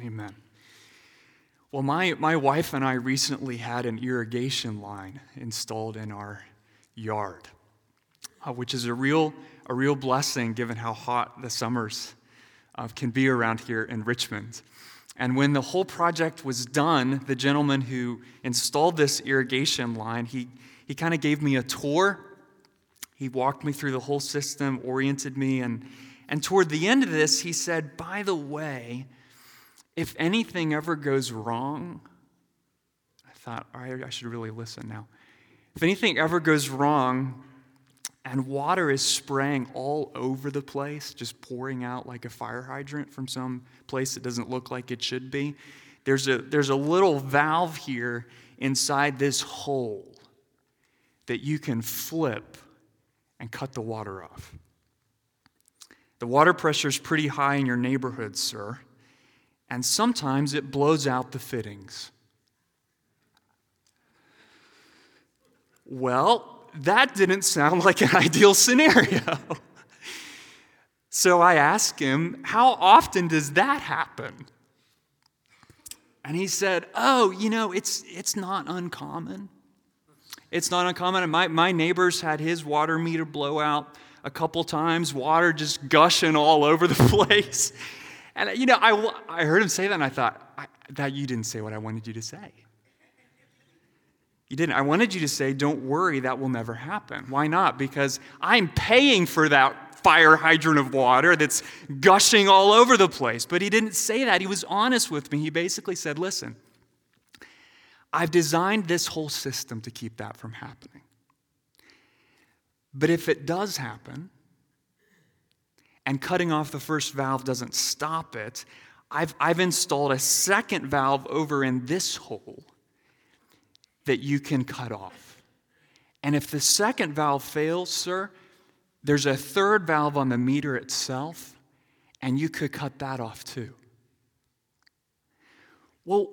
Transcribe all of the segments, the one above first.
Amen. Well, my, my wife and I recently had an irrigation line installed in our yard, uh, which is a real, a real blessing given how hot the summers uh, can be around here in Richmond. And when the whole project was done, the gentleman who installed this irrigation line, he, he kind of gave me a tour. He walked me through the whole system, oriented me, and, and toward the end of this, he said, By the way, if anything ever goes wrong, I thought, all right, I should really listen now. If anything ever goes wrong, and water is spraying all over the place, just pouring out like a fire hydrant from some place that doesn't look like it should be. There's a, there's a little valve here inside this hole that you can flip and cut the water off. The water pressure is pretty high in your neighborhood, sir, and sometimes it blows out the fittings. Well, that didn't sound like an ideal scenario. so I asked him, How often does that happen? And he said, Oh, you know, it's, it's not uncommon. It's not uncommon. My, my neighbors had his water meter blow out a couple times, water just gushing all over the place. And, you know, I, I heard him say that and I thought, I, that you didn't say what I wanted you to say. You didn't. I wanted you to say, don't worry, that will never happen. Why not? Because I'm paying for that fire hydrant of water that's gushing all over the place. But he didn't say that. He was honest with me. He basically said, listen, I've designed this whole system to keep that from happening. But if it does happen, and cutting off the first valve doesn't stop it, I've, I've installed a second valve over in this hole that you can cut off. And if the second valve fails, sir, there's a third valve on the meter itself, and you could cut that off too. Well,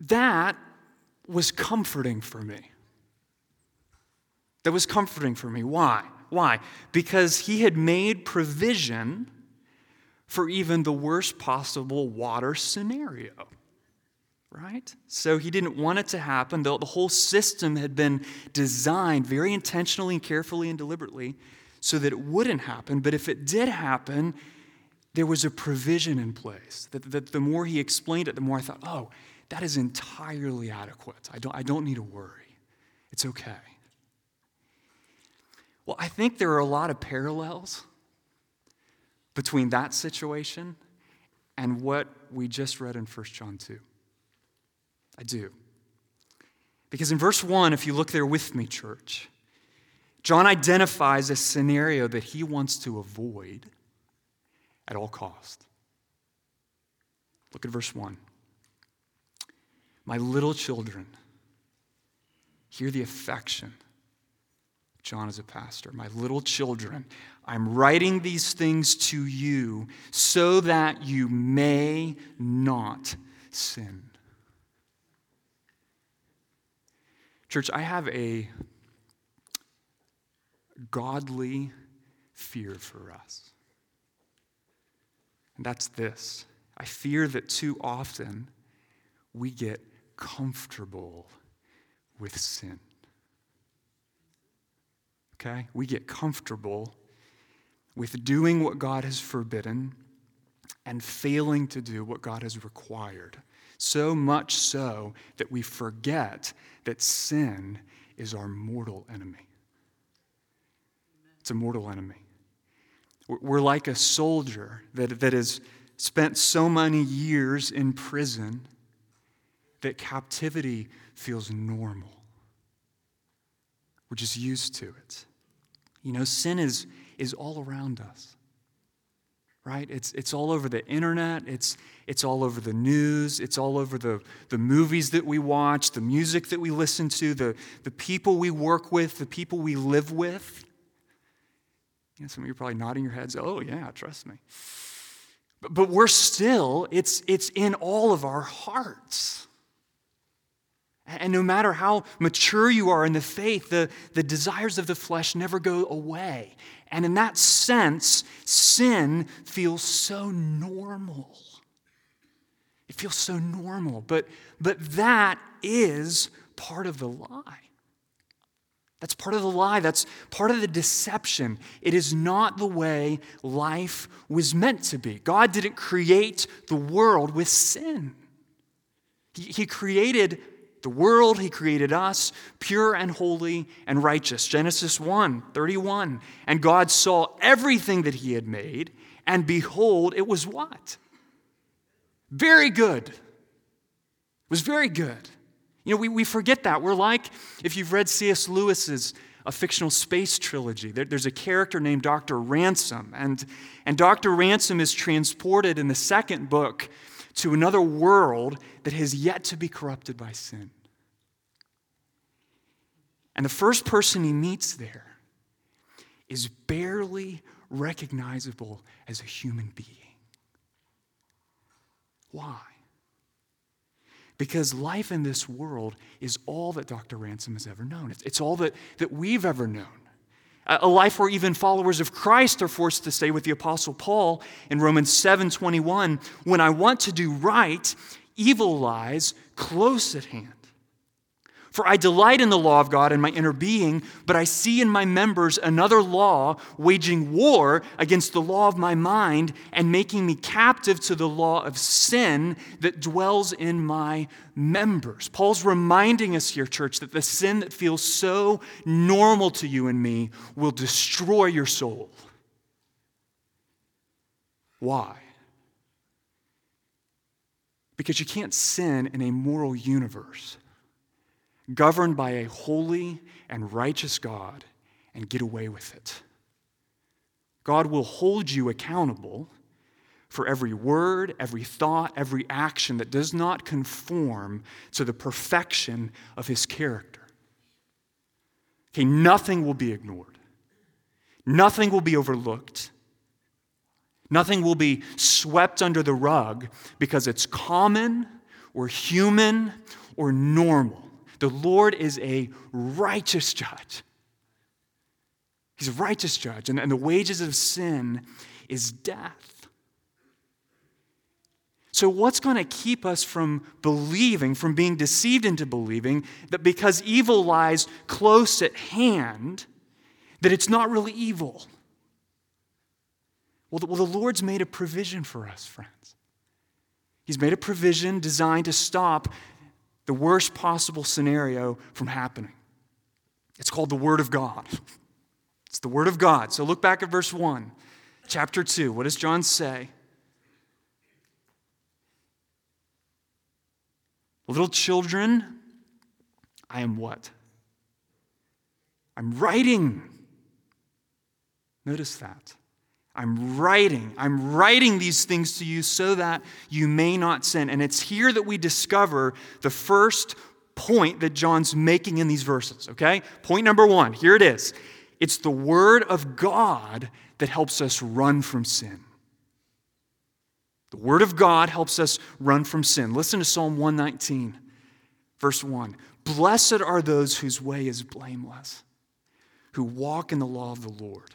that was comforting for me. That was comforting for me. Why? Why? Because he had made provision for even the worst possible water scenario right? So he didn't want it to happen. The, the whole system had been designed very intentionally and carefully and deliberately so that it wouldn't happen. But if it did happen, there was a provision in place. That, that the more he explained it, the more I thought, oh, that is entirely adequate. I don't, I don't need to worry. It's okay. Well, I think there are a lot of parallels between that situation and what we just read in 1 John 2. I do. Because in verse 1, if you look there with me, church, John identifies a scenario that he wants to avoid at all cost. Look at verse 1. My little children, hear the affection. John is a pastor. My little children, I'm writing these things to you so that you may not sin. Church, I have a godly fear for us. And that's this I fear that too often we get comfortable with sin. Okay? We get comfortable with doing what God has forbidden and failing to do what God has required. So much so that we forget that sin is our mortal enemy. It's a mortal enemy. We're like a soldier that, that has spent so many years in prison that captivity feels normal. We're just used to it. You know, sin is, is all around us right? It's, it's all over the internet, it's, it's all over the news, it's all over the, the movies that we watch, the music that we listen to, the, the people we work with, the people we live with. You know, some of you are probably nodding your heads, oh, yeah, trust me. But, but we're still, it's, it's in all of our hearts. And no matter how mature you are in the faith, the, the desires of the flesh never go away. And in that sense, sin feels so normal. It feels so normal, but, but that is part of the lie. That's part of the lie. That's part of the deception. It is not the way life was meant to be. God didn't create the world with sin. He, he created the world, He created us, pure and holy and righteous. Genesis 1 31. And God saw everything that He had made, and behold, it was what? Very good. It was very good. You know, we, we forget that. We're like, if you've read C.S. Lewis's a fictional space trilogy. There, there's a character named Dr. Ransom, and, and Dr. Ransom is transported in the second book to another world that has yet to be corrupted by sin. And the first person he meets there is barely recognizable as a human being. Why? Because life in this world is all that Dr. Ransom has ever known. It's, all that, that we've ever known. A, life where even followers of Christ are forced to say with the Apostle Paul in Romans 7 21, when I want to do right, evil lies close at hand. For I delight in the law of God in my inner being, but I see in my members another law waging war against the law of my mind and making me captive to the law of sin that dwells in my members. Paul's reminding us here, church, that the sin that feels so normal to you and me will destroy your soul. Why? Because you can't sin in a moral universe governed by a holy and righteous God, and get away with it. God will hold you accountable for every word, every thought, every action that does not conform to the perfection of his character. Okay, nothing will be ignored. Nothing will be overlooked. Nothing will be swept under the rug because it's common or human or normal. The Lord is a righteous judge. He's a righteous judge, and, and the wages of sin is death. So, what's going to keep us from believing, from being deceived into believing that because evil lies close at hand, that it's not really evil? Well, the, well, the Lord's made a provision for us, friends. He's made a provision designed to stop the worst possible scenario from happening. It's called the Word of God. It's the Word of God. So look back at verse 1, chapter 2. What does John say? Little children, I am what? I'm writing. Notice that. I'm writing. I'm writing these things to you so that you may not sin. And it's here that we discover the first point that John's making in these verses, okay? Point number one here it is it's the Word of God that helps us run from sin. The Word of God helps us run from sin. Listen to Psalm 119, verse 1. Blessed are those whose way is blameless, who walk in the law of the Lord.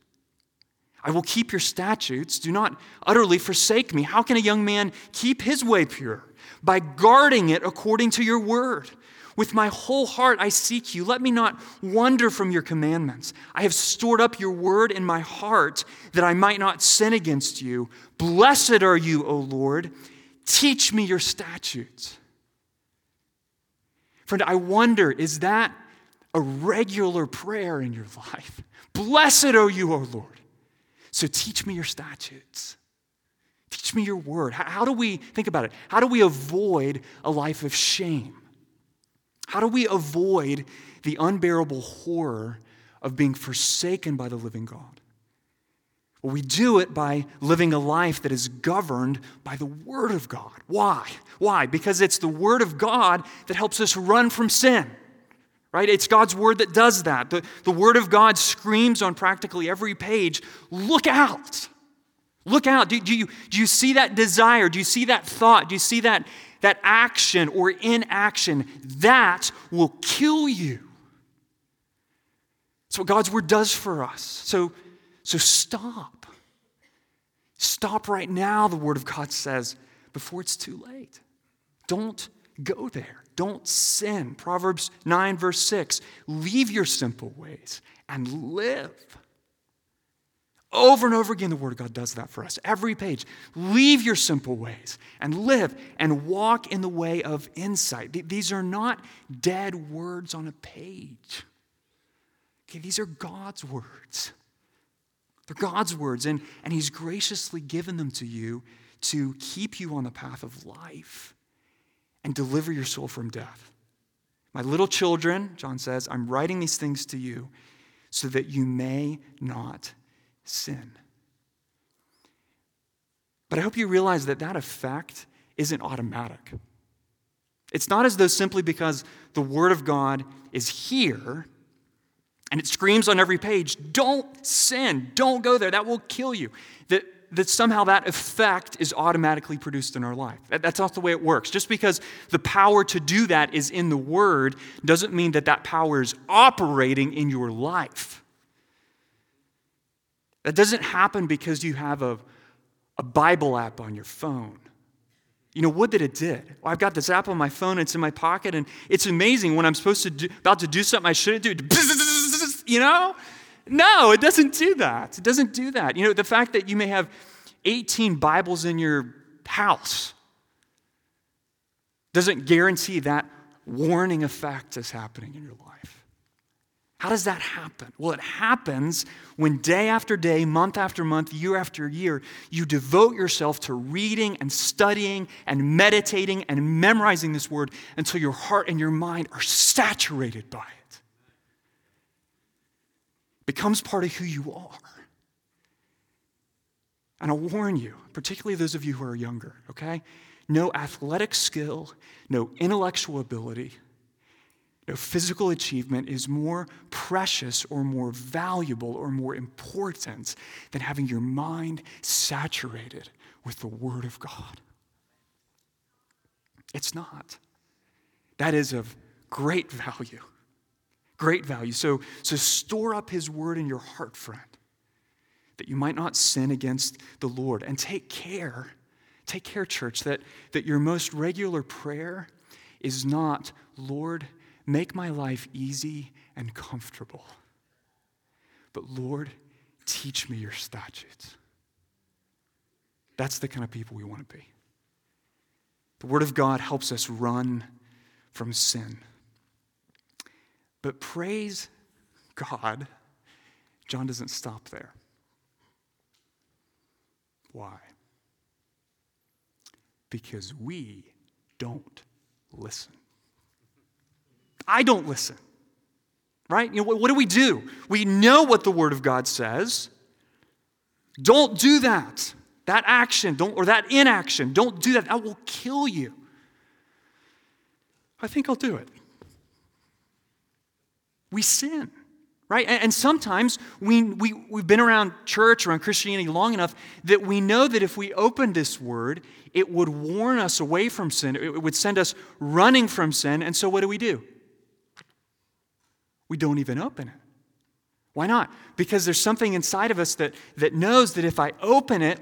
I will keep your statutes. Do not utterly forsake me. How can a young man keep his way pure? By guarding it according to your word. With my whole heart I seek you. Let me not wander from your commandments. I have stored up your word in my heart that I might not sin against you. Blessed are you, O Lord. Teach me your statutes. Friend, I wonder is that a regular prayer in your life? Blessed are you, O Lord. So teach me your statutes. Teach me your word. How, how, do we think about it? How do we avoid a life of shame? How do we avoid the unbearable horror of being forsaken by the living God? Well, we do it by living a life that is governed by the Word of God. Why? Why? Because it's the Word of God that helps us run from sin. Right? It's God's Word that does that. The, the Word of God screams on practically every page look out. Look out. Do, do, you, do you see that desire? Do you see that thought? Do you see that, that action or inaction? That will kill you. That's what God's Word does for us. So, so stop. Stop right now, the Word of God says, before it's too late. Don't go there. Don't sin. Proverbs 9, verse 6 leave your simple ways and live. Over and over again, the Word of God does that for us. Every page. Leave your simple ways and live and walk in the way of insight. These are not dead words on a page. Okay, these are God's words. They're God's words, and, and He's graciously given them to you to keep you on the path of life and deliver your soul from death. My little children, John says, I'm writing these things to you so that you may not sin. But I hope you realize that that effect isn't automatic. It's not as though simply because the Word of God is here and it screams on every page, don't sin, don't go there, that will kill you. That, that somehow that effect is automatically produced in our life. That, that's not the way it works. Just because the power to do that is in the Word doesn't mean that that power is operating in your life. That doesn't happen because you have a, a Bible app on your phone. You know, what did it did? Well, I've got this app on my phone, it's in my pocket, and it's amazing when I'm supposed to do, about to do something I shouldn't do you know? No, it doesn't do that. It doesn't do that. You know, the fact that you may have 18 Bibles in your house doesn't guarantee that warning effect is happening in your life. How does that happen? Well, it happens when day after day, month after month, year after year, you devote yourself to reading and studying and meditating and memorizing this word until your heart and your mind are saturated by it becomes part of who you are. And I'll warn you, particularly those of you who are younger, okay? No athletic skill, no intellectual ability, no physical achievement is more precious or more valuable or more important than having your mind saturated with the Word of God. It's not. That is of great value. Great value. So, so store up his word in your heart, friend, that you might not sin against the Lord. And take care, take care, church, that, that your most regular prayer is not, Lord, make my life easy and comfortable. But Lord, teach me your statutes. That's the kind of people we want to be. The Word of God helps us run from sin. But praise God, John doesn't stop there. Why? Because we don't listen. I don't listen. Right? You know, what, do we do? We know what the Word of God says. Don't do that. That action, don't, or that inaction, don't do that. That will kill you. I think I'll do it we sin, right? And, sometimes we, we, we've been around church, around Christianity long enough that we know that if we opened this word, it would warn us away from sin. It would send us running from sin. And so what do we do? We don't even open it. Why not? Because there's something inside of us that, that knows that if I open it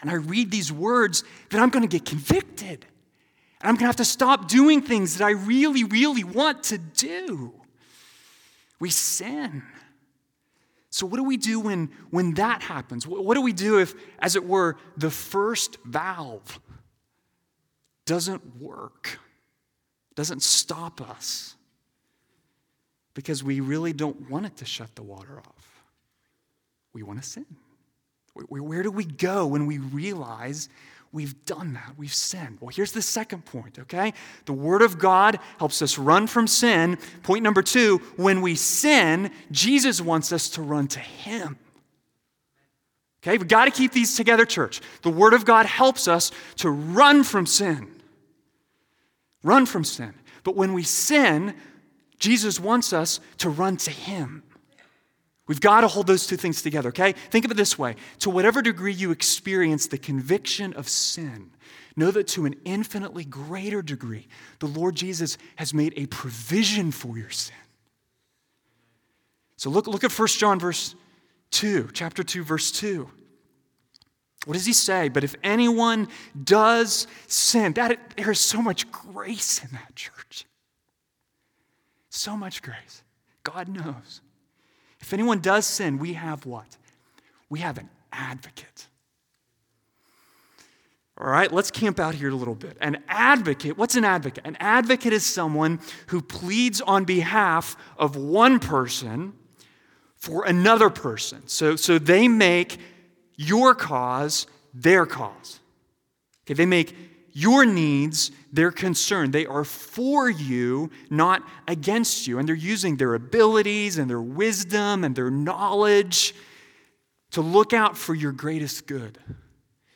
and I read these words, that I'm going to get convicted. And I'm going to have to stop doing things that I really, really want to do. We sin. So, what do we do when, when that happens? What do we do if, as it were, the first valve doesn't work, doesn't stop us? Because we really don't want it to shut the water off. We want to sin. Where do we go when we realize We've done that. We've sinned. Well, here's the second point, okay? The Word of God helps us run from sin. Point number two when we sin, Jesus wants us to run to Him. Okay, we've got to keep these together, church. The Word of God helps us to run from sin. Run from sin. But when we sin, Jesus wants us to run to Him. We've got to hold those two things together, okay? Think of it this way to whatever degree you experience the conviction of sin, know that to an infinitely greater degree, the Lord Jesus has made a provision for your sin. So look, look at 1 John verse 2, chapter 2, verse 2. What does he say? But if anyone does sin, that, there is so much grace in that church. So much grace. God knows. If anyone does sin, we have what? We have an advocate. All right, let's camp out here a little bit. An advocate, what's an advocate? An advocate is someone who pleads on behalf of one person for another person. So, so they make your cause their cause. Okay, they make your needs their concern. They are for you, not against you. And they're using their abilities and their wisdom and their knowledge to look out for your greatest good.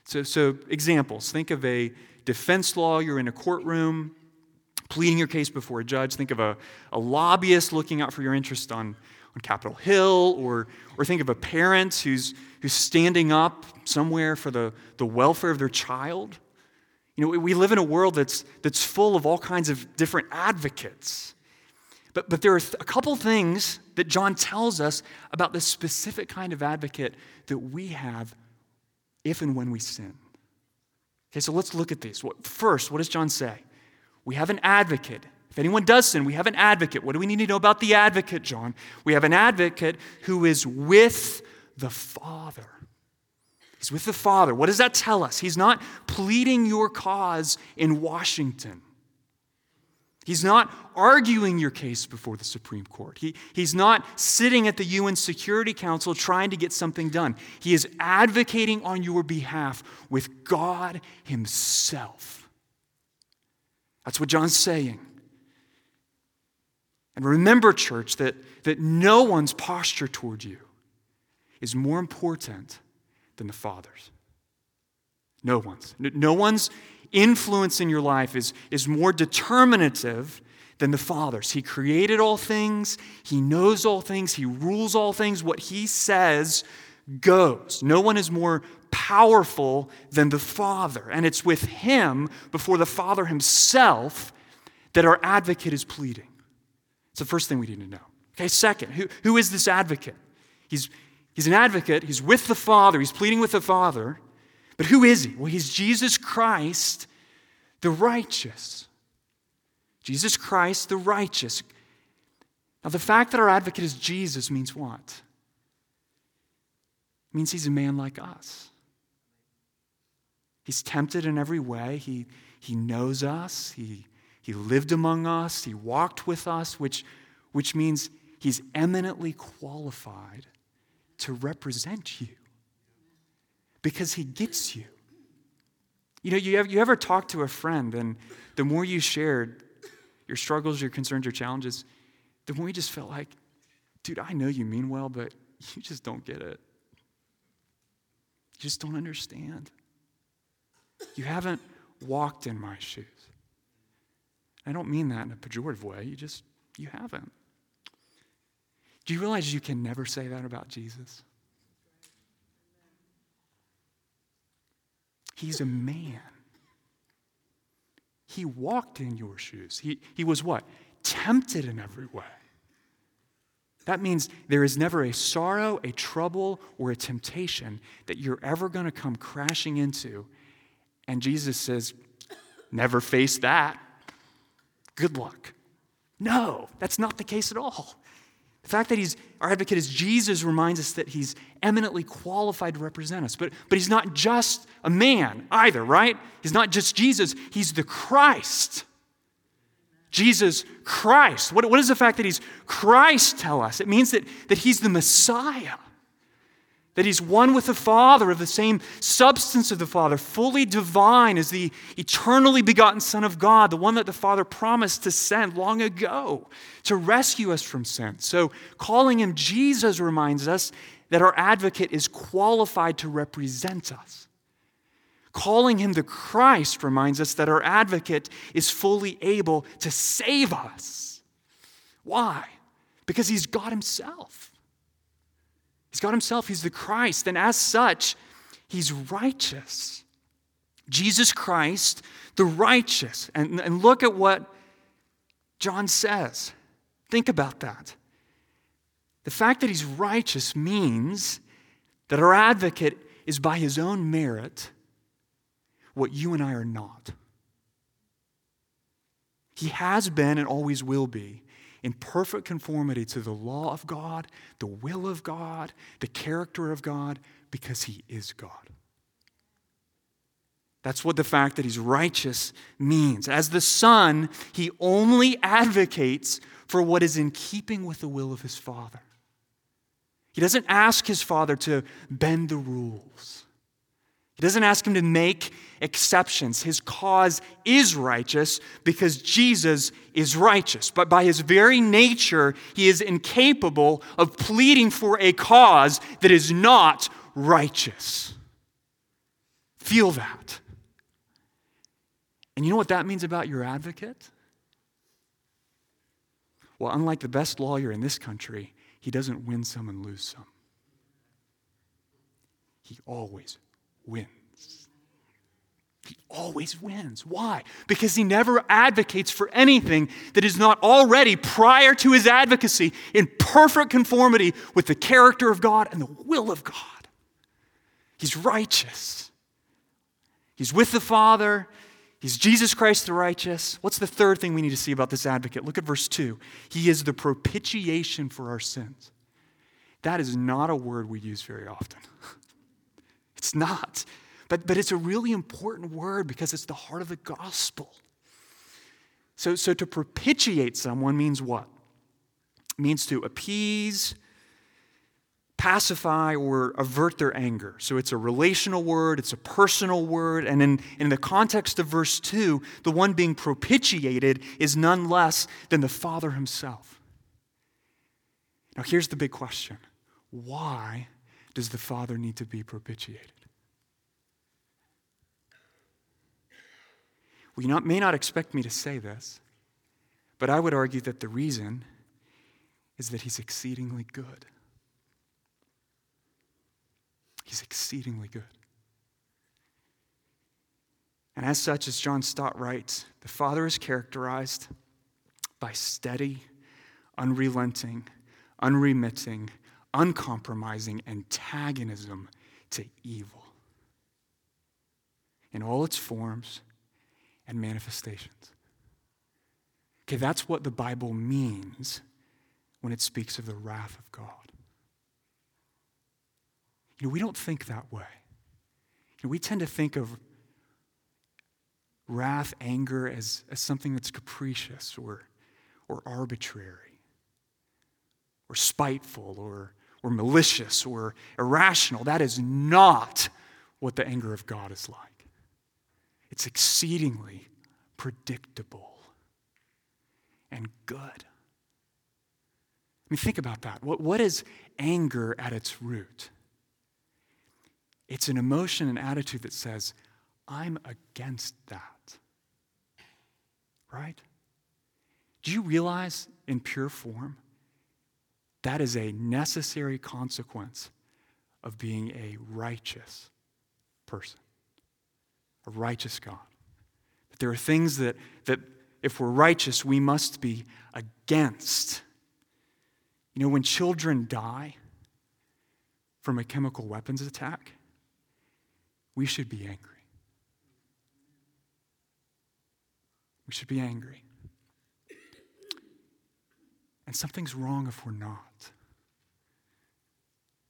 So, so examples think of a defense lawyer in a courtroom pleading your case before a judge. Think of a, a lobbyist looking out for your interest on, on Capitol Hill, or, or think of a parent who's, who's standing up somewhere for the, the welfare of their child. You know, we live in a world that's, that's full of all kinds of different advocates. But, but there are a couple things that John tells us about the specific kind of advocate that we have if and when we sin. Okay, so let's look at these. First, what does John say? We have an advocate. If anyone does sin, we have an advocate. What do we need to know about the advocate, John? We have an advocate who is with the Father. He's with the Father. What does that tell us? He's not pleading your cause in Washington. He's not arguing your case before the Supreme Court. He, he's not sitting at the UN Security Council trying to get something done. He is advocating on your behalf with God Himself. That's what John's saying. And remember, church, that, that no one's posture toward you is more important than the Father's. No one's. No one's influence in your life is, is more determinative than the Father's. He created all things, He knows all things, He rules all things. What He says goes. No one is more powerful than the Father. And it's with Him, before the Father Himself, that our advocate is pleading. It's the first thing we need to know. Okay, second, who, who is this advocate? He's, he's an advocate, he's with the Father, he's pleading with the Father. But who is he? Well, he's Jesus Christ, the righteous. Jesus Christ, the righteous. Now, the fact that our advocate is Jesus means what? It means he's a man like us. He's tempted in every way. He, he knows us. He, he lived among us. He walked with us, which, which means he's eminently qualified to represent you because he gets you. You know, you, you ever talk to a friend, and the more you shared your struggles, your concerns, your challenges, the more you just felt like, dude, I know you mean well, but you just don't get it. You just don't understand. You haven't walked in my shoes. I don't mean that in a pejorative way. You just, you haven't. Do you realize you can never say that about Jesus? He's a man. He walked in your shoes. He, he was what? Tempted in every way. That means there is never a sorrow, a trouble, or a temptation that you're ever going to come crashing into. And Jesus says, never face that. Good luck. No, that's not the case at all. The fact that he's our advocate is Jesus reminds us that he's eminently qualified to represent us. But, but he's not just a man either, right? He's not just Jesus, he's the Christ. Jesus Christ. What, what does the fact that he's Christ tell us? It means that, that he's the Messiah that he's one with the Father, of the same substance of the Father, fully divine as the eternally begotten Son of God, the one that the Father promised to send long ago to rescue us from sin. So, calling him Jesus reminds us that our advocate is qualified to represent us. Calling him the Christ reminds us that our advocate is fully able to save us. Why? Because he's God himself. He's God himself, he's the Christ, and as such, he's righteous. Jesus Christ, the righteous. And, and look at what John says. Think about that. The fact that he's righteous means that our advocate is by his own merit what you and I are not. He has been and always will be in perfect conformity to the law of God, the will of God, the character of God, because he is God. That's what the fact that he's righteous means. As the Son, he only advocates for what is in keeping with the will of his Father. He doesn't ask his Father to bend the rules. He doesn't ask him to make exceptions. His cause is righteous because Jesus is righteous. But by his very nature, he is incapable of pleading for a cause that is not righteous. Feel that. And you know what that means about your advocate? Well, unlike the best lawyer in this country, he doesn't win some and lose some. He always wins. He always wins. Why? Because he never advocates for anything that is not already, prior to his advocacy, in perfect conformity with the character of God and the will of God. He's righteous. He's with the Father. He's Jesus Christ the righteous. What's the third thing we need to see about this advocate? Look at verse 2. He is the propitiation for our sins. That is not a word we use very often. It's not. But, but it's a really important word because it's the heart of the gospel. So, so to propitiate someone means what? It means to appease, pacify, or avert their anger. So it's a relational word, it's a personal word, and in, in the context of verse 2, the one being propitiated is none less than the Father himself. Now, here's the big question why does the Father need to be propitiated? Well, you not, may not expect me to say this, but I would argue that the reason is that he's exceedingly good. He's exceedingly good. And as such, as John Stott writes, the Father is characterized by steady, unrelenting, unremitting, uncompromising antagonism to evil in all its forms and manifestations. Okay, that's what the Bible means when it speaks of the wrath of God. You know, we don't think that way. You know, we tend to think of wrath, anger as, as something that's capricious or, or arbitrary or spiteful or, or malicious or irrational. That is not what the anger of God is like. It's exceedingly predictable and good. I mean, think about that. What, what is anger at its root? It's an emotion and attitude that says, I'm against that. Right? Do you realize in pure form that is a necessary consequence of being a righteous person? a righteous God. But there are things that, that if we're righteous, we must be against. You know, when children die from a chemical weapons attack, we should be angry. We should be angry. And something's wrong if we're not.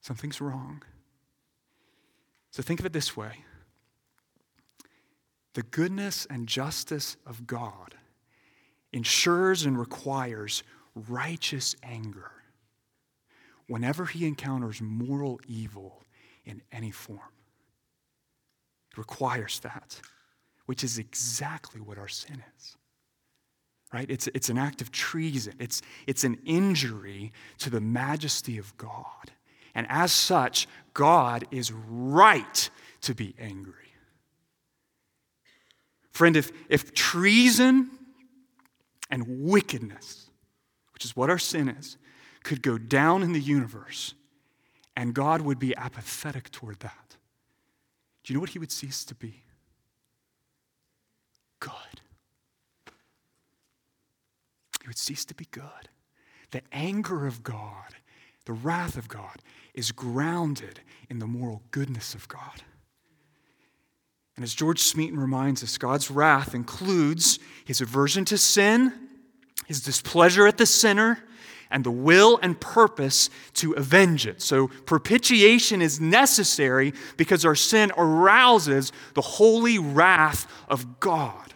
Something's wrong. So think of it this way the goodness and justice of God ensures and requires righteous anger whenever he encounters moral evil in any form. It requires that, which is exactly what our sin is. Right? It's, it's an act of treason, it's, it's an injury to the majesty of God. And as such, God is right to be angry. Friend, if, if treason and wickedness, which is what our sin is, could go down in the universe and God would be apathetic toward that, do you know what he would cease to be? Good. He would cease to be good. The anger of God, the wrath of God, is grounded in the moral goodness of God. And as George Smeaton reminds us, God's wrath includes his aversion to sin, his displeasure at the sinner, and the will and purpose to avenge it. So, propitiation is necessary because our sin arouses the holy wrath of God.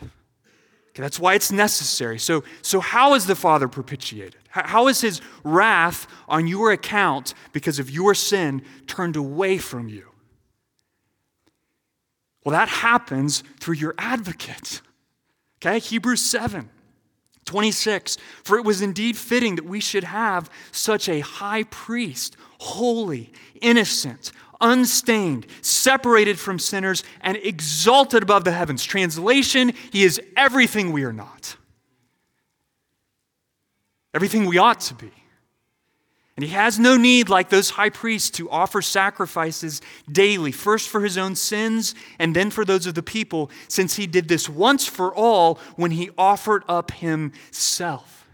Okay, that's why it's necessary. So, so how is the Father propitiated? How is his wrath on your account because of your sin turned away from you? Well, that happens through your advocate. Okay, Hebrews 7. 26 For it was indeed fitting that we should have such a high priest, holy, innocent, unstained, separated from sinners, and exalted above the heavens. Translation He is everything we are not, everything we ought to be. And he has no need, like those high priests, to offer sacrifices daily, first for his own sins and then for those of the people, since he did this once for all when he offered up himself.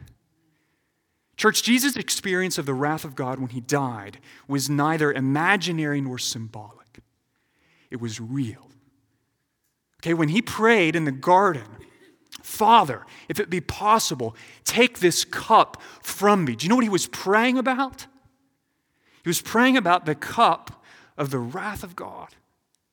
Church, Jesus' experience of the wrath of God when he died was neither imaginary nor symbolic, it was real. Okay, when he prayed in the garden, Father, if it be possible, take this cup from me. Do you know what he was praying about? He was praying about the cup of the wrath of God.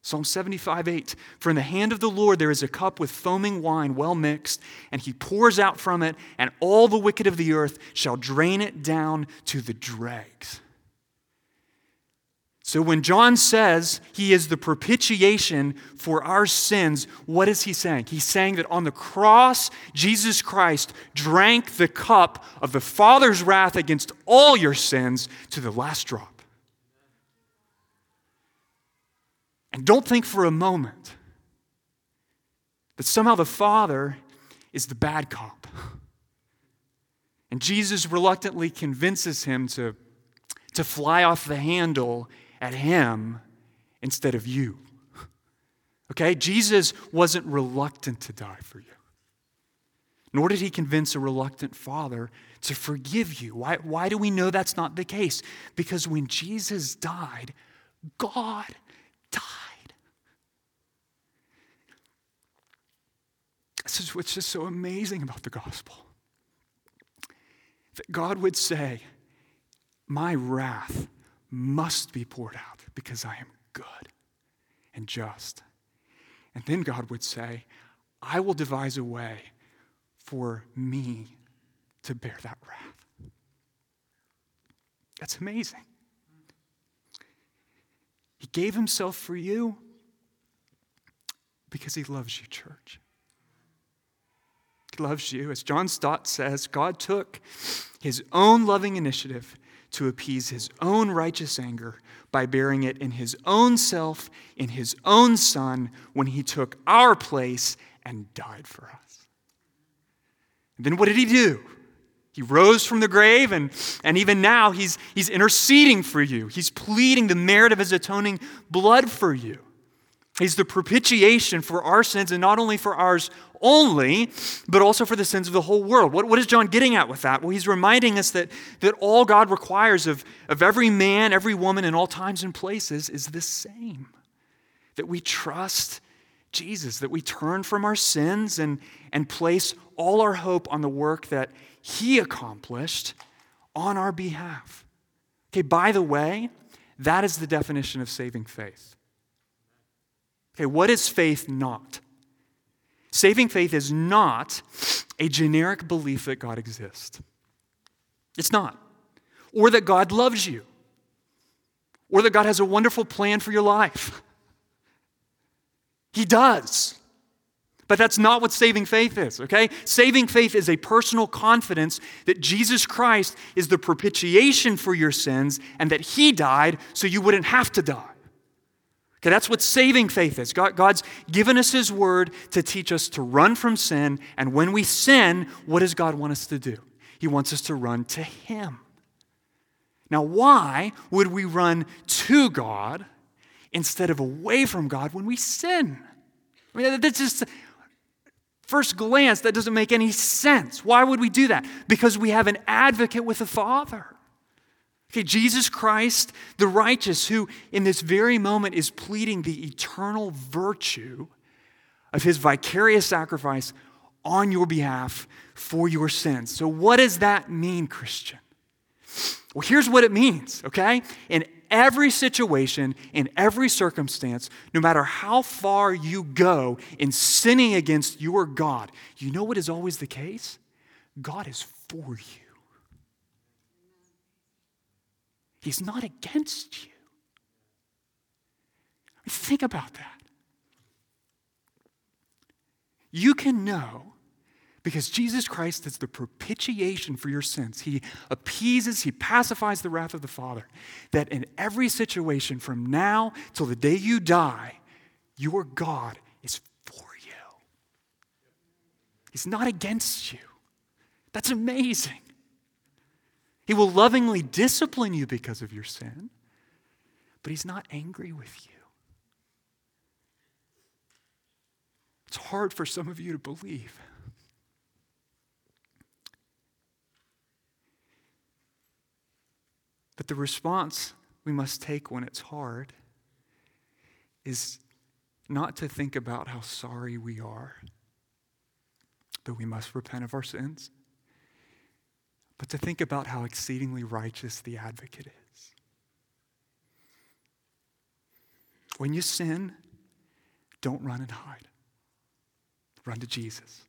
Psalm 75, 8. For in the hand of the Lord there is a cup with foaming wine well mixed, and he pours out from it, and all the wicked of the earth shall drain it down to the dregs. So when John says he is the propitiation for our sins, what is he saying? He's saying that on the cross, Jesus Christ drank the cup of the Father's wrath against all your sins to the last drop. And don't think for a moment that somehow the Father is the bad cop. And Jesus reluctantly convinces him to, to fly off the handle at him instead of you. Okay? Jesus wasn't reluctant to die for you. Nor did he convince a reluctant father to forgive you. Why, why do we know that's not the case? Because when Jesus died, God died. This is what's just so amazing about the gospel. That God would say, My wrath must be poured out because I am good and just. And then God would say, I will devise a way for me to bear that wrath. That's amazing. He gave himself for you because he loves you, church. He loves you. As John Stott says, God took his own loving initiative to appease his own righteous anger by bearing it in his own self, in his own Son, when he took our place and died for us. And then what did he do? He rose from the grave, and, and even now he's, he's interceding for you. He's pleading the merit of his atoning blood for you. He's the propitiation for our sins, and not only for ours only, but also for the sins of the whole world. What, what is John getting at with that? Well, he's reminding us that, that all God requires of, of every man, every woman, in all times and places is the same that we trust Jesus, that we turn from our sins and, and place all our hope on the work that he accomplished on our behalf. Okay, by the way, that is the definition of saving faith. Okay, what is faith not? Saving faith is not a generic belief that God exists. It's not. Or that God loves you. Or that God has a wonderful plan for your life. He does. But that's not what saving faith is, okay? Saving faith is a personal confidence that Jesus Christ is the propitiation for your sins and that He died so you wouldn't have to die. Okay, that's what saving faith is. God, God's given us His word to teach us to run from sin, and when we sin, what does God want us to do? He wants us to run to Him. Now, why would we run to God instead of away from God when we sin? I mean, that's just First glance, that doesn't make any sense. Why would we do that? Because we have an advocate with the Father. Okay, Jesus Christ, the righteous, who in this very moment is pleading the eternal virtue of his vicarious sacrifice on your behalf for your sins. So, what does that mean, Christian? Well, here's what it means, okay? In every situation, in every circumstance, no matter how far you go in sinning against your God, you know what is always the case? God is for you. He's not against you. Think about that. You can know because Jesus Christ is the propitiation for your sins. He appeases, He pacifies the wrath of the Father. That in every situation from now till the day you die, your God is for you. He's not against you. That's amazing. He will lovingly discipline you because of your sin, but He's not angry with you. It's hard for some of you to believe. But the response we must take when it's hard is not to think about how sorry we are, that we must repent of our sins, but to think about how exceedingly righteous the advocate is. When you sin, don't run and hide. Run to Jesus.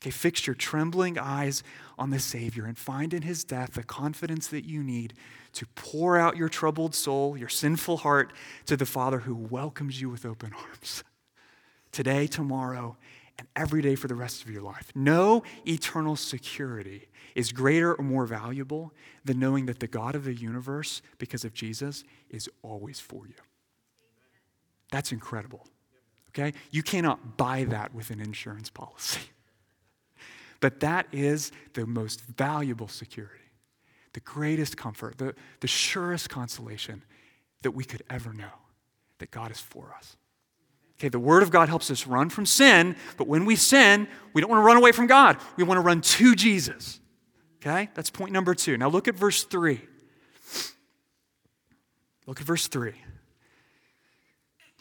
Okay, fix your trembling eyes on the Savior and find in his death the confidence that you need to pour out your troubled soul, your sinful heart to the Father who welcomes you with open arms. Today, tomorrow, and every day for the rest of your life. No eternal security is greater or more valuable than knowing that the God of the universe, because of Jesus, is always for you. That's incredible. Okay? You cannot buy that with an insurance policy. But that is the most valuable security, the greatest comfort, the, the surest consolation that we could ever know that God is for us. Okay, the Word of God helps us run from sin, but when we sin, we don't want to run away from God. We want to run to Jesus. Okay, that's point number two. Now look at verse three. Look at verse three.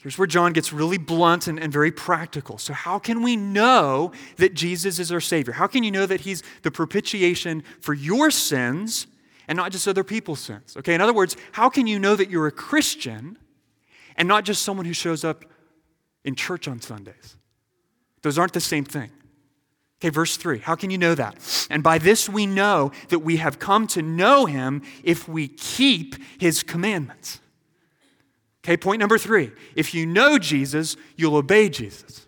Here's where John gets really blunt and, and, very practical. So, how can we know that Jesus is our Savior? How can you know that He's the propitiation for your sins and not just other people's sins? Okay, in other words, how can you know that you're a Christian and not just someone who shows up in church on Sundays? Those aren't the same thing. Okay, verse 3. How can you know that? And by this we know that we have come to know Him if we keep His commandments. Okay, point number three. If you know Jesus, you'll obey Jesus.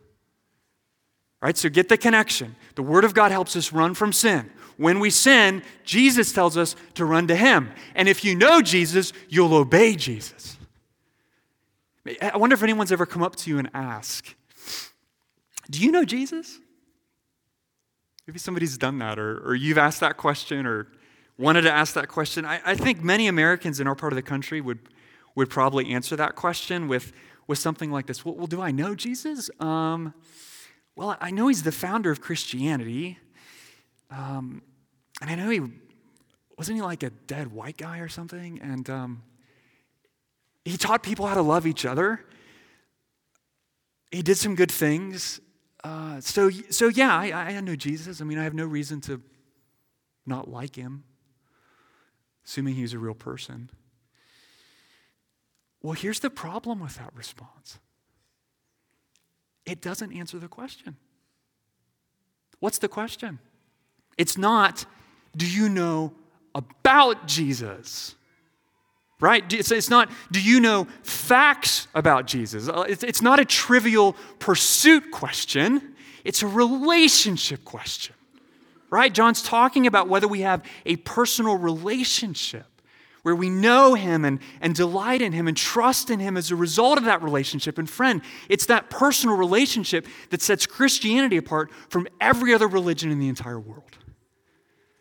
Right? So get the connection. The Word of God helps us run from sin. When we sin, Jesus tells us to run to Him. And if you know Jesus, you'll obey Jesus. I wonder if anyone's ever come up to you and ask, Do you know Jesus? Maybe somebody's done that, or, or you've asked that question, or wanted to ask that question. I, I think many Americans in our part of the country would would probably answer that question with, with something like this Well, well do I know Jesus? Um, well, I know he's the founder of Christianity. Um, and I know he wasn't he like a dead white guy or something? And um, he taught people how to love each other. He did some good things. Uh, so, so yeah, I, I know Jesus. I mean, I have no reason to not like him, assuming he's a real person. Well, here's the problem with that response it doesn't answer the question. What's the question? It's not, do you know about Jesus? Right? It's not, do you know facts about Jesus? Uh, it's not a trivial pursuit question. it's a relationship question, right? John's talking about whether we have a personal relationship where we know Him and, and delight in Him and trust in Him as a result of that relationship. And friend, it's that personal relationship that sets Christianity apart from every other religion in the entire world.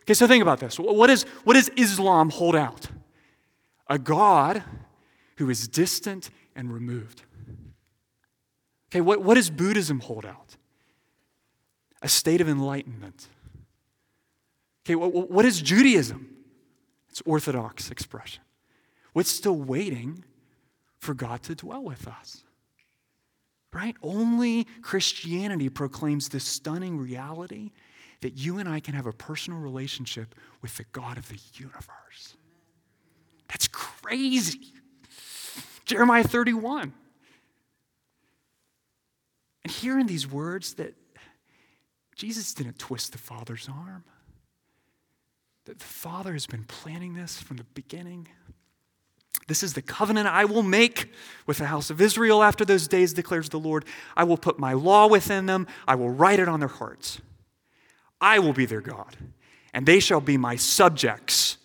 Okay, so think about this. What, is, what does Islam hold out? A God who is distant and removed. Okay, what, what does Buddhism hold out? A state of enlightenment. Okay, what, what is Judaism? It's orthodox expression. We're still waiting for God to dwell with us? Right? Only Christianity proclaims this stunning reality that you and I can have a personal relationship with the God of the universe. That's crazy. Jeremiah 31. And hearing these words that Jesus didn't twist the Father's arm that the Father has been planning this from the beginning. This is the covenant I will make with the house of Israel after those days, declares the Lord. I will put my law within them, I will write it on their hearts. I will be their God, and they shall be my subjects,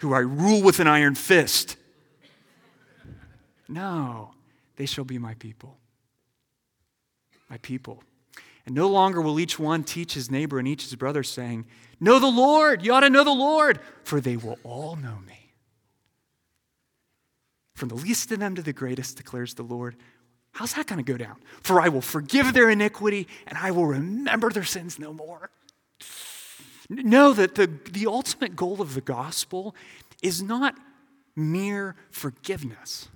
who I rule with an iron fist. No, they shall be my people. My people. And no longer will each one teach his neighbor and each his brother, saying, Know the Lord. You ought to know the Lord, for they will all know me. From the least of them to the greatest, declares the Lord. How's that going to go down? For I will forgive their iniquity and I will remember their sins no more. Know that the, the ultimate goal of the gospel is not mere forgiveness.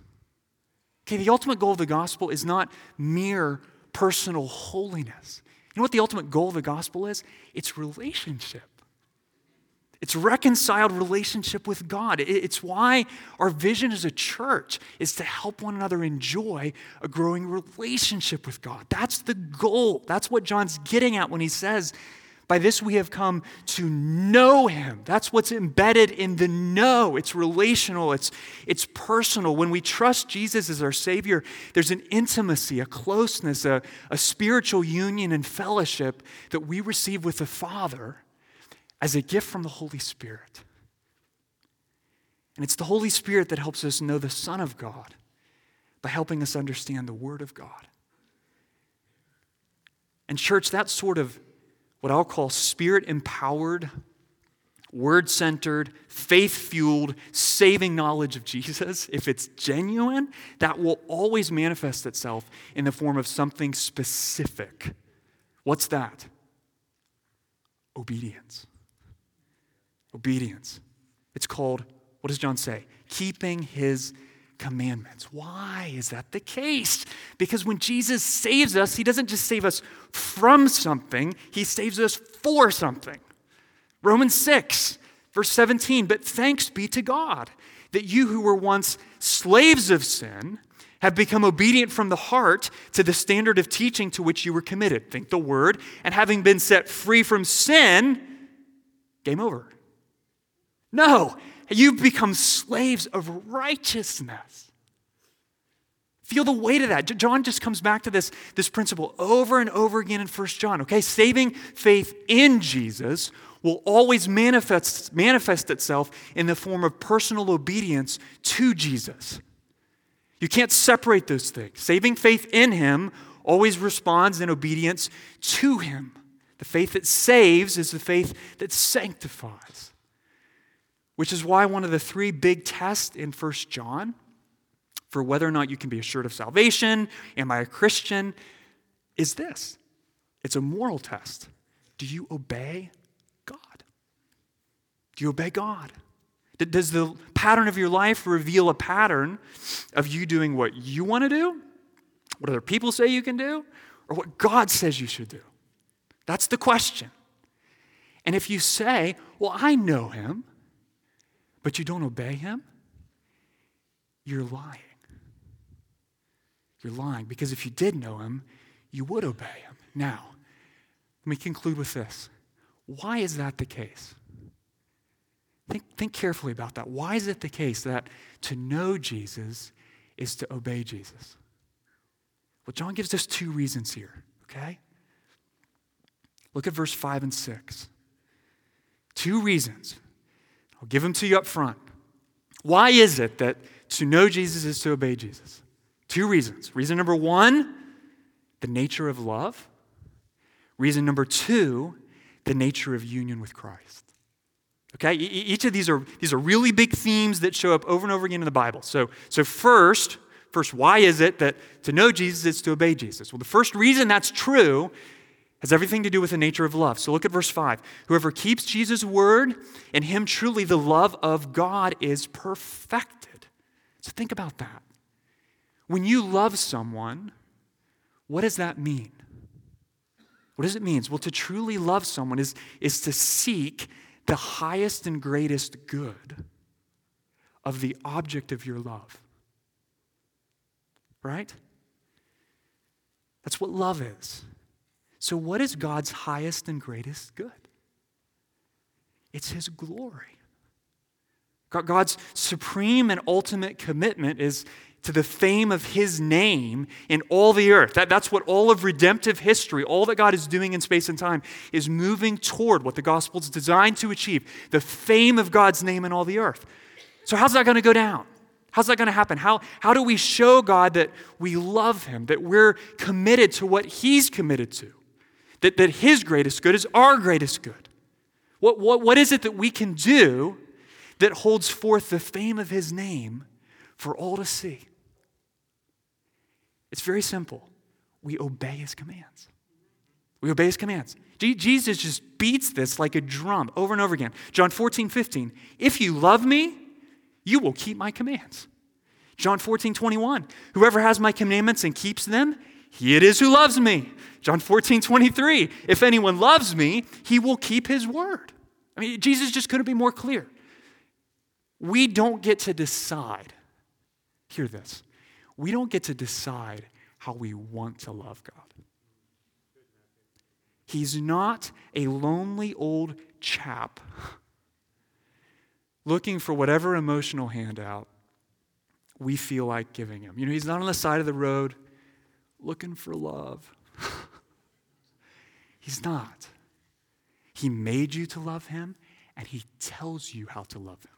Okay, the ultimate goal of the gospel is not mere personal holiness. You know what the ultimate goal of the gospel is? It's relationship. It's reconciled relationship with God. It's why our vision as a church is to help one another enjoy a growing relationship with God. That's the goal. That's what John's getting at when he says, By this we have come to know him. That's what's embedded in the know. It's relational, it's, it's personal. When we trust Jesus as our Savior, there's an intimacy, a closeness, a, a spiritual union and fellowship that we receive with the Father as a gift from the Holy Spirit. And it's the Holy Spirit that helps us know the Son of God by helping us understand the Word of God. And, church, that sort of what I'll call spirit empowered, word centered, faith fueled, saving knowledge of Jesus, if it's genuine, that will always manifest itself in the form of something specific. What's that? Obedience. Obedience. It's called, what does John say? Keeping his commandments. Why is that the case? Because when Jesus saves us, he doesn't just save us from something, he saves us for something. Romans 6, verse 17. But thanks be to God that you who were once slaves of sin have become obedient from the heart to the standard of teaching to which you were committed. Think the word. And having been set free from sin, game over. No, you've become slaves of righteousness. Feel the weight of that. John just comes back to this, this principle over and over again in 1 John. Okay, saving faith in Jesus will always manifest, manifest itself in the form of personal obedience to Jesus. You can't separate those things. Saving faith in Him always responds in obedience to Him. The faith that saves is the faith that sanctifies. Which is why one of the three big tests in 1 John for whether or not you can be assured of salvation, am I a Christian, is this it's a moral test. Do you obey God? Do you obey God? Does the pattern of your life reveal a pattern of you doing what you want to do, what other people say you can do, or what God says you should do? That's the question. And if you say, Well, I know him, but you don't obey him, you're lying. You're lying because if you did know him, you would obey him. Now, let me conclude with this. Why is that the case? Think, think carefully about that. Why is it the case that to know Jesus is to obey Jesus? Well, John gives us two reasons here, okay? Look at verse 5 and 6. Two reasons. I'll give them to you up front. Why is it that to know Jesus is to obey Jesus? Two reasons. Reason number one, the nature of love. Reason number two, the nature of union with Christ. Okay, each of these are these are really big themes that show up over and over again in the Bible. So, so first, first, why is it that to know Jesus is to obey Jesus? Well, the first reason that's true has everything to do with the nature of love. So look at verse 5. Whoever keeps Jesus' word, in him truly the love of God is perfected. So think about that. When you love someone, what does that mean? What does it mean? Well, to truly love someone is, is to seek the highest and greatest good of the object of your love. Right? That's what love is. So, what is God's highest and greatest good? It's His glory. God's supreme and ultimate commitment is to the fame of his name in all the earth. That, that's what all of redemptive history, all that God is doing in space and time, is moving toward what the gospel is designed to achieve the fame of God's name in all the earth. So, how's that going to go down? How's that going to happen? How, how do we show God that we love him, that we're committed to what he's committed to, that, that his greatest good is our greatest good? What, what, what is it that we can do that holds forth the fame of his name for all to see? It's very simple. We obey his commands. We obey his commands. Jesus just beats this like a drum over and over again. John 14, 15. If you love me, you will keep my commands. John 14, 21. Whoever has my commandments and keeps them, he it is who loves me. John 14, 23. If anyone loves me, he will keep his word. I mean, Jesus just couldn't be more clear. We don't get to decide. Hear this we don't get to decide how we want to love God. He's not a lonely old chap looking for whatever emotional handout we feel like giving him. You know, he's not on the side of the road looking for love. he's not. He made you to love him, and he tells you how to love him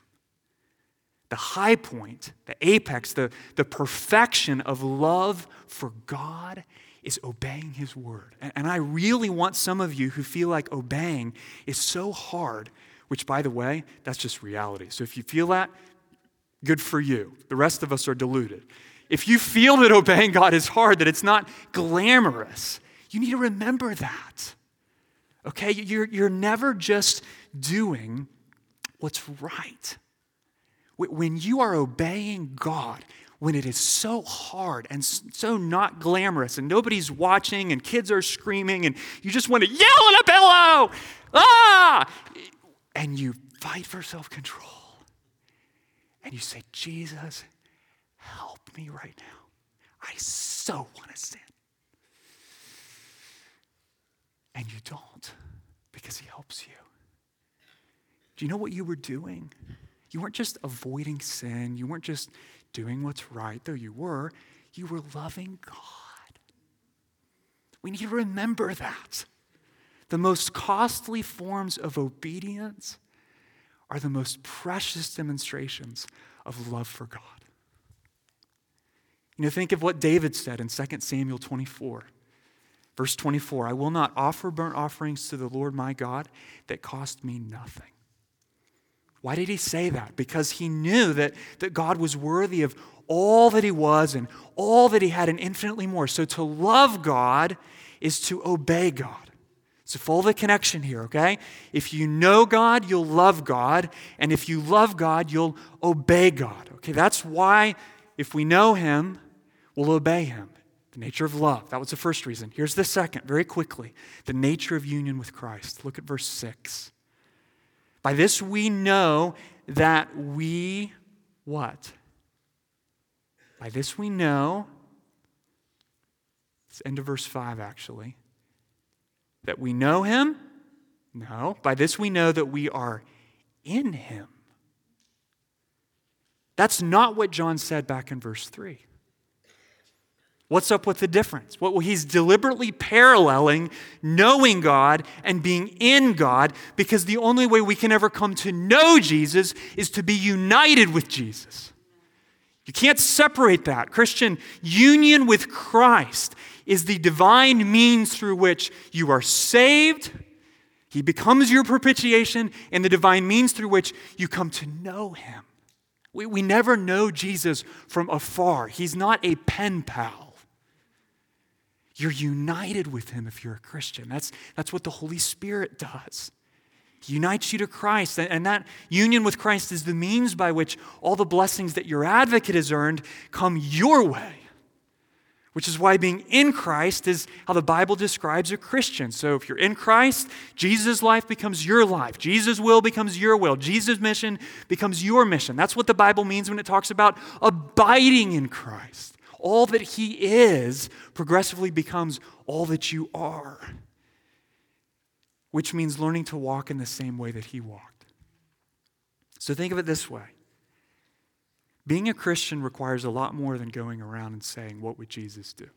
the high point, the apex, the, the perfection of love for God is obeying His word. And, and I really want some of you who feel like obeying is so hard, which, by the way, that's just reality. So if you feel that, good for you. The rest of us are deluded. If you feel that obeying God is hard, that it's not glamorous, you need to remember that. Okay? You're, you're never just doing what's right. When you are obeying God, when it is so hard and so not glamorous and nobody's watching and kids are screaming and you just want to yell at a pillow, ah! And you fight for self control and you say, Jesus, help me right now. I so want to sin. And you don't because he helps you. Do you know what you were doing? You weren't just avoiding sin. You weren't just doing what's right, though you were. You were loving God. We need to remember that. The most costly forms of obedience are the most precious demonstrations of love for God. You know, think of what David said in 2 Samuel 24. Verse 24 I will not offer burnt offerings to the Lord my God that cost me nothing. Why did he say that? Because he knew that, that God was worthy of all that he was and all that he had and infinitely more. So to love God is to obey God. So follow the connection here, okay? If you know God, you'll love God. And if you love God, you'll obey God. Okay, that's why if we know him, we'll obey him. The nature of love. That was the first reason. Here's the second, very quickly the nature of union with Christ. Look at verse 6. By this we know that we what? By this we know, it's end of verse 5 actually, that we know him? No. By this we know that we are in him. That's not what John said back in verse 3. What's up with the difference? Well, he's deliberately paralleling knowing God and being in God because the only way we can ever come to know Jesus is to be united with Jesus. You can't separate that. Christian union with Christ is the divine means through which you are saved. He becomes your propitiation, and the divine means through which you come to know him. We, we never know Jesus from afar, he's not a pen pal. You're united with him if you're a Christian. That's, that's what the Holy Spirit does. He unites you to Christ. And that union with Christ is the means by which all the blessings that your advocate has earned come your way. Which is why being in Christ is how the Bible describes a Christian. So if you're in Christ, Jesus' life becomes your life. Jesus' will becomes your will. Jesus' mission becomes your mission. That's what the Bible means when it talks about abiding in Christ all that He is progressively becomes all that you are, which means learning to walk in the same way that He walked. So think of it this way being a Christian requires a lot more than going around and saying, What would Jesus do?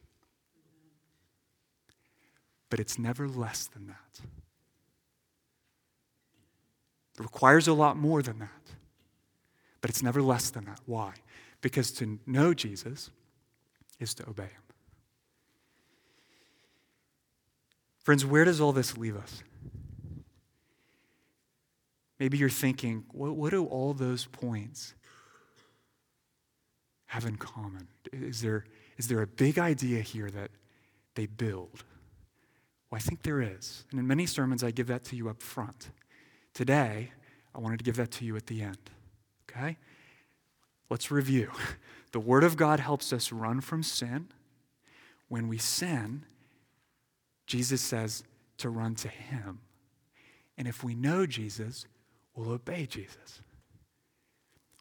But it's never less than that. It requires a lot more than that. But it's never less than that. Why? Because to know Jesus is to obey him. Friends, where does all this leave us? Maybe you're thinking, what, what do all those points have in common? Is there, is there a big idea here that they build? Well, I think there is. And in many sermons, I give that to you up front. Today, I wanted to give that to you at the end. Okay? Let's review. The Word of God helps us run from sin. When we sin, Jesus says to run to Him. And if we know Jesus, we'll obey Jesus.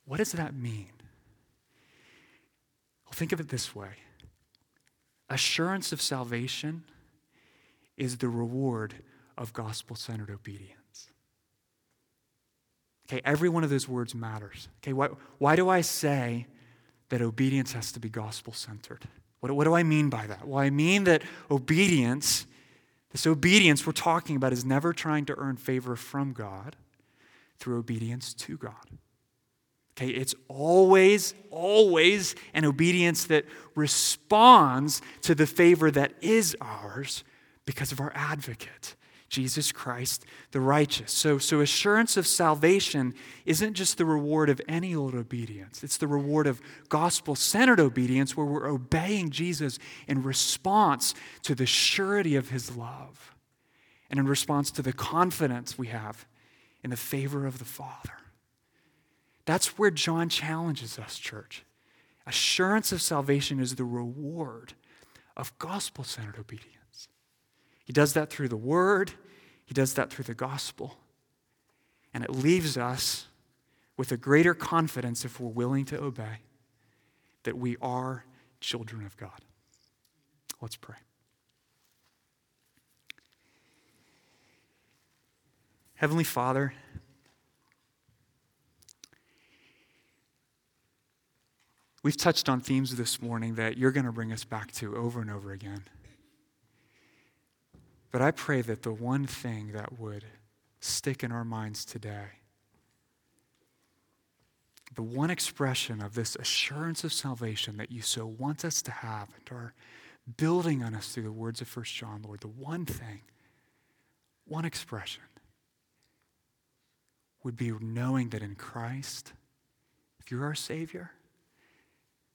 What does that mean? Well, think of it this way assurance of salvation is the reward of gospel centered obedience. Okay, every one of those words matters. Okay, why, why do I say that obedience has to be gospel centered. What, what do I mean by that? Well, I mean that obedience, this obedience we're talking about, is never trying to earn favor from God through obedience to God. Okay, it's always, always an obedience that responds to the favor that is ours because of our advocate, Jesus Christ the righteous. So, so assurance of salvation isn't just the reward of any old obedience, it's the reward of gospel centered obedience where we're obeying Jesus in response to the surety of his love and in response to the confidence we have in the favor of the Father. That's where John challenges us, church. Assurance of salvation is the reward of gospel centered obedience. He does that through the word, he does that through the gospel. And it leaves us with a greater confidence if we're willing to obey that we are children of God. Let's pray. Heavenly Father, we've touched on themes this morning that you're going to bring us back to over and over again. But I pray that the one thing that would stick in our minds today, the one expression of this assurance of salvation that you so want us to have and are building on us through the words of 1 John, Lord, the one thing, one expression would be knowing that in Christ, if you're our Savior,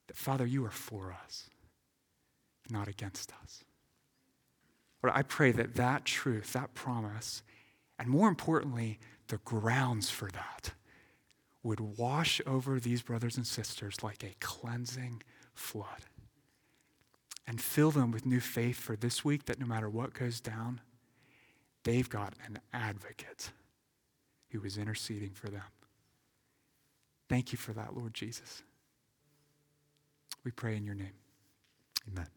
that Father, you are for us, not against us. Lord, I pray that that truth, that promise, and more importantly, the grounds for that would wash over these brothers and sisters like a cleansing flood and fill them with new faith for this week that no matter what goes down, they've got an advocate who is interceding for them. Thank you for that, Lord Jesus. We pray in your name. Amen.